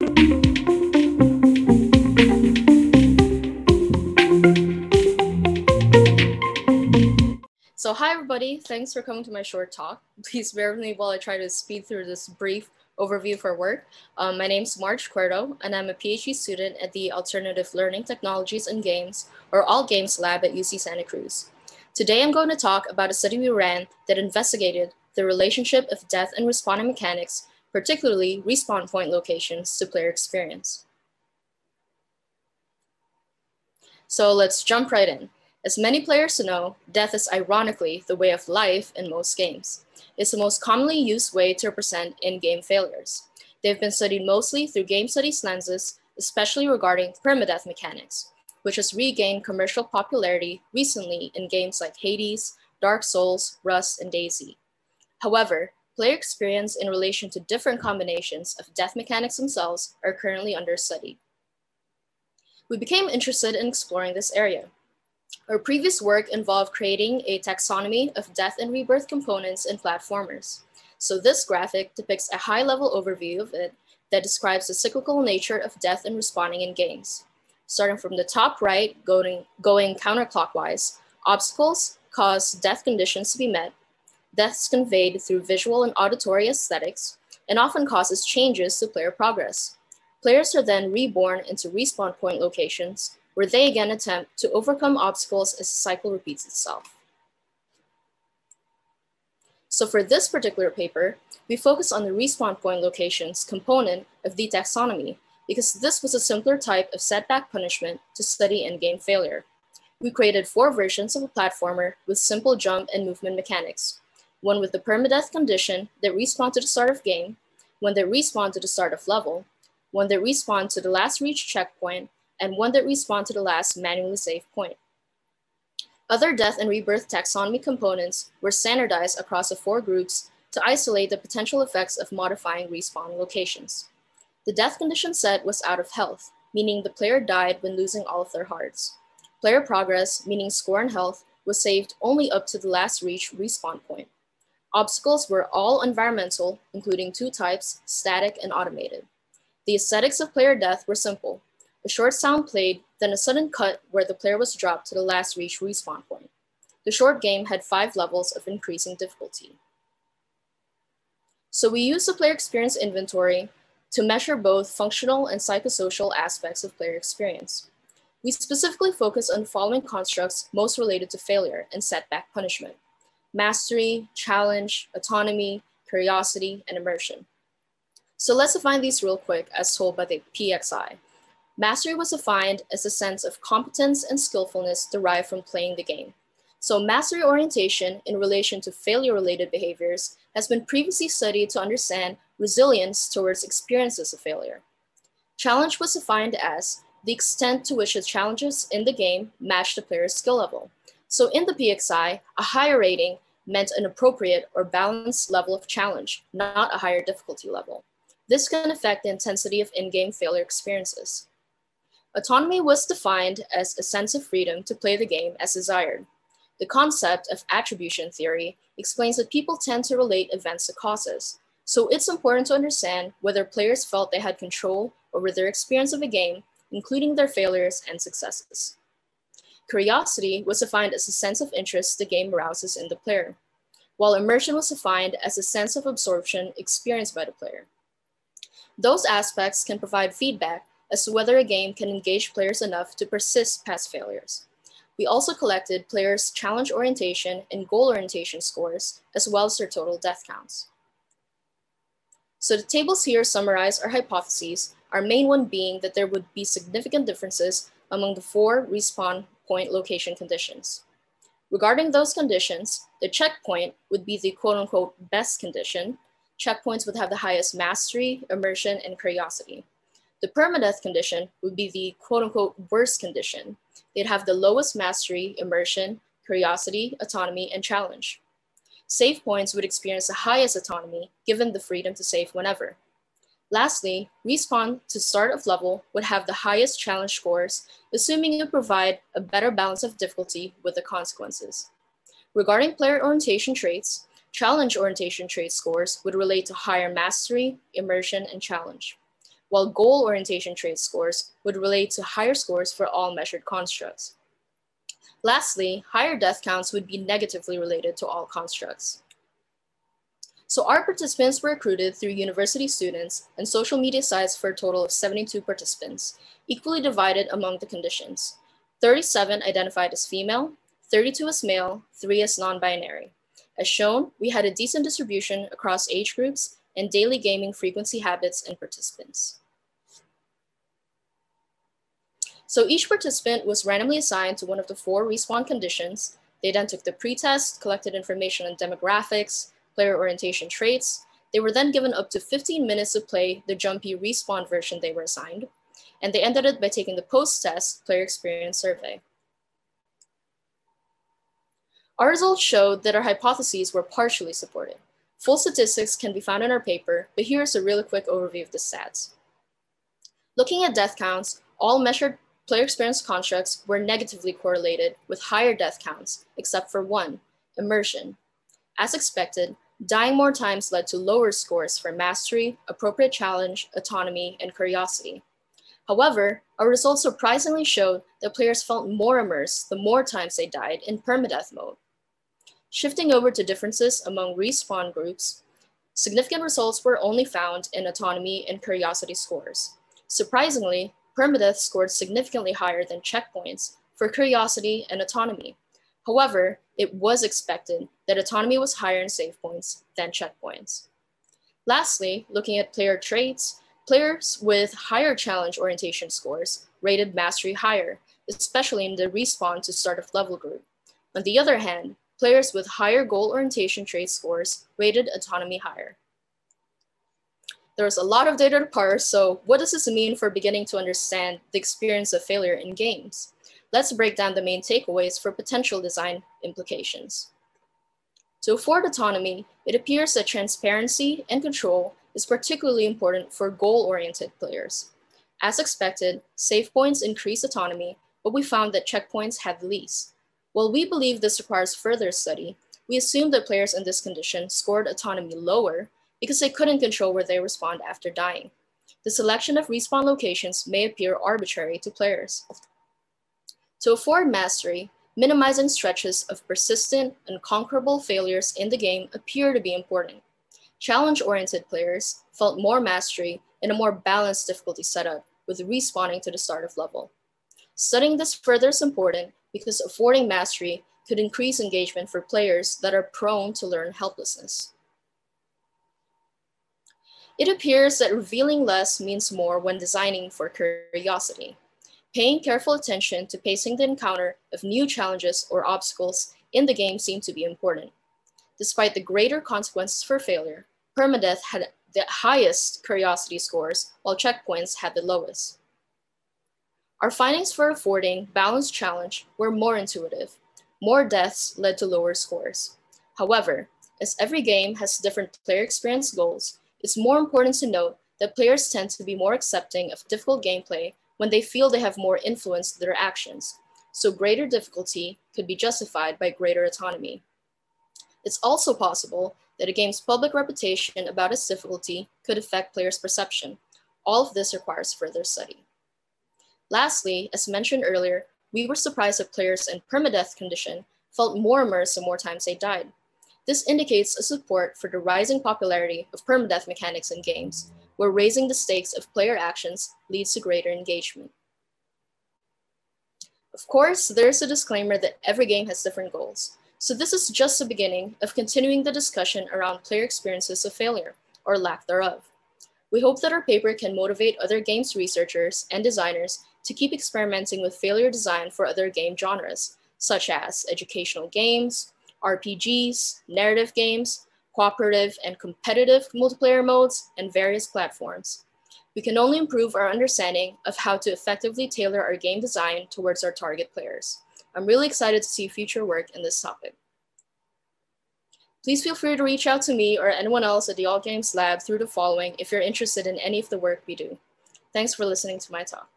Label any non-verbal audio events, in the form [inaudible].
So, hi everybody, thanks for coming to my short talk. [laughs] Please bear with me while I try to speed through this brief overview for work. Um, my name is Marj Cuerdo, and I'm a PhD student at the Alternative Learning Technologies and Games, or ALT Games Lab at UC Santa Cruz. Today, I'm going to talk about a study we ran that investigated the relationship of death and respawning mechanics, particularly respawn point locations, to player experience. So let's jump right in. As many players know, death is ironically the way of life in most games. It's the most commonly used way to represent in-game failures. They've been studied mostly through game studies lenses, especially regarding permadeath mechanics, which has regained commercial popularity recently in games like Hades, Dark Souls, Rust, and DayZ. However, player experience in relation to different combinations of death mechanics themselves are currently under study. We became interested in exploring this area our previous work involved creating a taxonomy of death and rebirth components in platformers. So this graphic depicts a high-level overview of it that describes the cyclical nature of death and respawning in games. Starting from the top right, going, going counterclockwise, obstacles cause death conditions to be met, deaths conveyed through visual and auditory aesthetics, and often causes changes to player progress. Players are then reborn into respawn point locations where they again attempt to overcome obstacles as the cycle repeats itself. So for this particular paper, we focus on the respawn point locations component of the taxonomy because this was a simpler type of setback punishment to study in-game failure. We created four versions of a platformer with simple jump and movement mechanics. One with the permadeath condition that respawn to the start of game, one that respawn to the start of level, one that respawn to the last reach checkpoint, and one that respawn to the last manually saved point. Other death and rebirth taxonomy components were standardized across the four groups to isolate the potential effects of modifying respawn locations. The death condition set was out of health, meaning the player died when losing all of their hearts. Player progress, meaning score and health, was saved only up to the last reach respawn point. Obstacles were all environmental, including two types, static and automated. The aesthetics of player death were simple, a short sound played, then a sudden cut where the player was dropped to the last reach respawn point. The short game had five levels of increasing difficulty. So we used the player experience inventory to measure both functional and psychosocial aspects of player experience. We specifically focus on following constructs most related to failure and setback punishment. Mastery, challenge, autonomy, curiosity, and immersion. So let's define these real quick as told by the PXI. Mastery was defined as a sense of competence and skillfulness derived from playing the game. So mastery orientation in relation to failure-related behaviors has been previously studied to understand resilience towards experiences of failure. Challenge was defined as the extent to which the challenges in the game match the player's skill level. So in the PXI, a higher rating meant an appropriate or balanced level of challenge, not a higher difficulty level. This can affect the intensity of in-game failure experiences. Autonomy was defined as a sense of freedom to play the game as desired. The concept of attribution theory explains that people tend to relate events to causes, so it's important to understand whether players felt they had control over their experience of a game, including their failures and successes. Curiosity was defined as a sense of interest the game arouses in the player, while immersion was defined as a sense of absorption experienced by the player. Those aspects can provide feedback as to whether a game can engage players enough to persist past failures. We also collected players' challenge orientation and goal orientation scores, as well as their total death counts. So the tables here summarize our hypotheses, our main one being that there would be significant differences among the four respawn point location conditions. Regarding those conditions, the checkpoint would be the quote unquote best condition. Checkpoints would have the highest mastery, immersion, and curiosity. The permadeath condition would be the quote unquote worst condition. They'd have the lowest mastery, immersion, curiosity, autonomy, and challenge. Save points would experience the highest autonomy given the freedom to save whenever. Lastly, respawn to start of level would have the highest challenge scores, assuming it provide a better balance of difficulty with the consequences. Regarding player orientation traits, challenge orientation trait scores would relate to higher mastery, immersion, and challenge while goal orientation trait scores would relate to higher scores for all measured constructs. Lastly, higher death counts would be negatively related to all constructs. So our participants were recruited through university students and social media sites for a total of 72 participants, equally divided among the conditions. 37 identified as female, 32 as male, 3 as non-binary. As shown, we had a decent distribution across age groups and daily gaming frequency habits and participants. So each participant was randomly assigned to one of the four respawn conditions. They then took the pretest, collected information on demographics, player orientation traits. They were then given up to 15 minutes to play the jumpy respawn version they were assigned. And they ended it by taking the post-test player experience survey. Our results showed that our hypotheses were partially supported. Full statistics can be found in our paper, but here's a really quick overview of the stats. Looking at death counts, all measured player experience constructs were negatively correlated with higher death counts, except for one, immersion. As expected, dying more times led to lower scores for mastery, appropriate challenge, autonomy, and curiosity. However, our results surprisingly showed that players felt more immersed the more times they died in permadeath mode. Shifting over to differences among respawn groups, significant results were only found in autonomy and curiosity scores. Surprisingly, permadeath scored significantly higher than checkpoints for curiosity and autonomy. However, it was expected that autonomy was higher in save points than checkpoints. Lastly, looking at player traits, players with higher challenge orientation scores rated mastery higher, especially in the respawn to start of level group. On the other hand, Players with higher goal orientation trait scores rated autonomy higher. There's a lot of data to parse, so what does this mean for beginning to understand the experience of failure in games? Let's break down the main takeaways for potential design implications. To afford autonomy, it appears that transparency and control is particularly important for goal-oriented players. As expected, save points increase autonomy, but we found that checkpoints had the least. While we believe this requires further study, we assume that players in this condition scored autonomy lower because they couldn't control where they respawn after dying. The selection of respawn locations may appear arbitrary to players. To afford mastery, minimizing stretches of persistent, unconquerable failures in the game appear to be important. Challenge-oriented players felt more mastery in a more balanced difficulty setup with respawning to the start of level. Studying this further is important because affording mastery could increase engagement for players that are prone to learn helplessness. It appears that revealing less means more when designing for curiosity. Paying careful attention to pacing the encounter of new challenges or obstacles in the game seemed to be important. Despite the greater consequences for failure, permadeath had the highest curiosity scores, while checkpoints had the lowest. Our findings for affording balanced challenge were more intuitive. More deaths led to lower scores. However, as every game has different player experience goals, it's more important to note that players tend to be more accepting of difficult gameplay when they feel they have more influence to their actions, so greater difficulty could be justified by greater autonomy. It's also possible that a game's public reputation about its difficulty could affect players' perception. All of this requires further study. Lastly, as mentioned earlier, we were surprised that players in permadeath condition felt more immersed the more times they died. This indicates a support for the rising popularity of permadeath mechanics in games, where raising the stakes of player actions leads to greater engagement. Of course, there's a disclaimer that every game has different goals. So this is just the beginning of continuing the discussion around player experiences of failure, or lack thereof. We hope that our paper can motivate other games researchers and designers to keep experimenting with failure design for other game genres, such as educational games, RPGs, narrative games, cooperative and competitive multiplayer modes, and various platforms. We can only improve our understanding of how to effectively tailor our game design towards our target players. I'm really excited to see future work in this topic. Please feel free to reach out to me or anyone else at the ALT Games Lab through the following if you're interested in any of the work we do. Thanks for listening to my talk.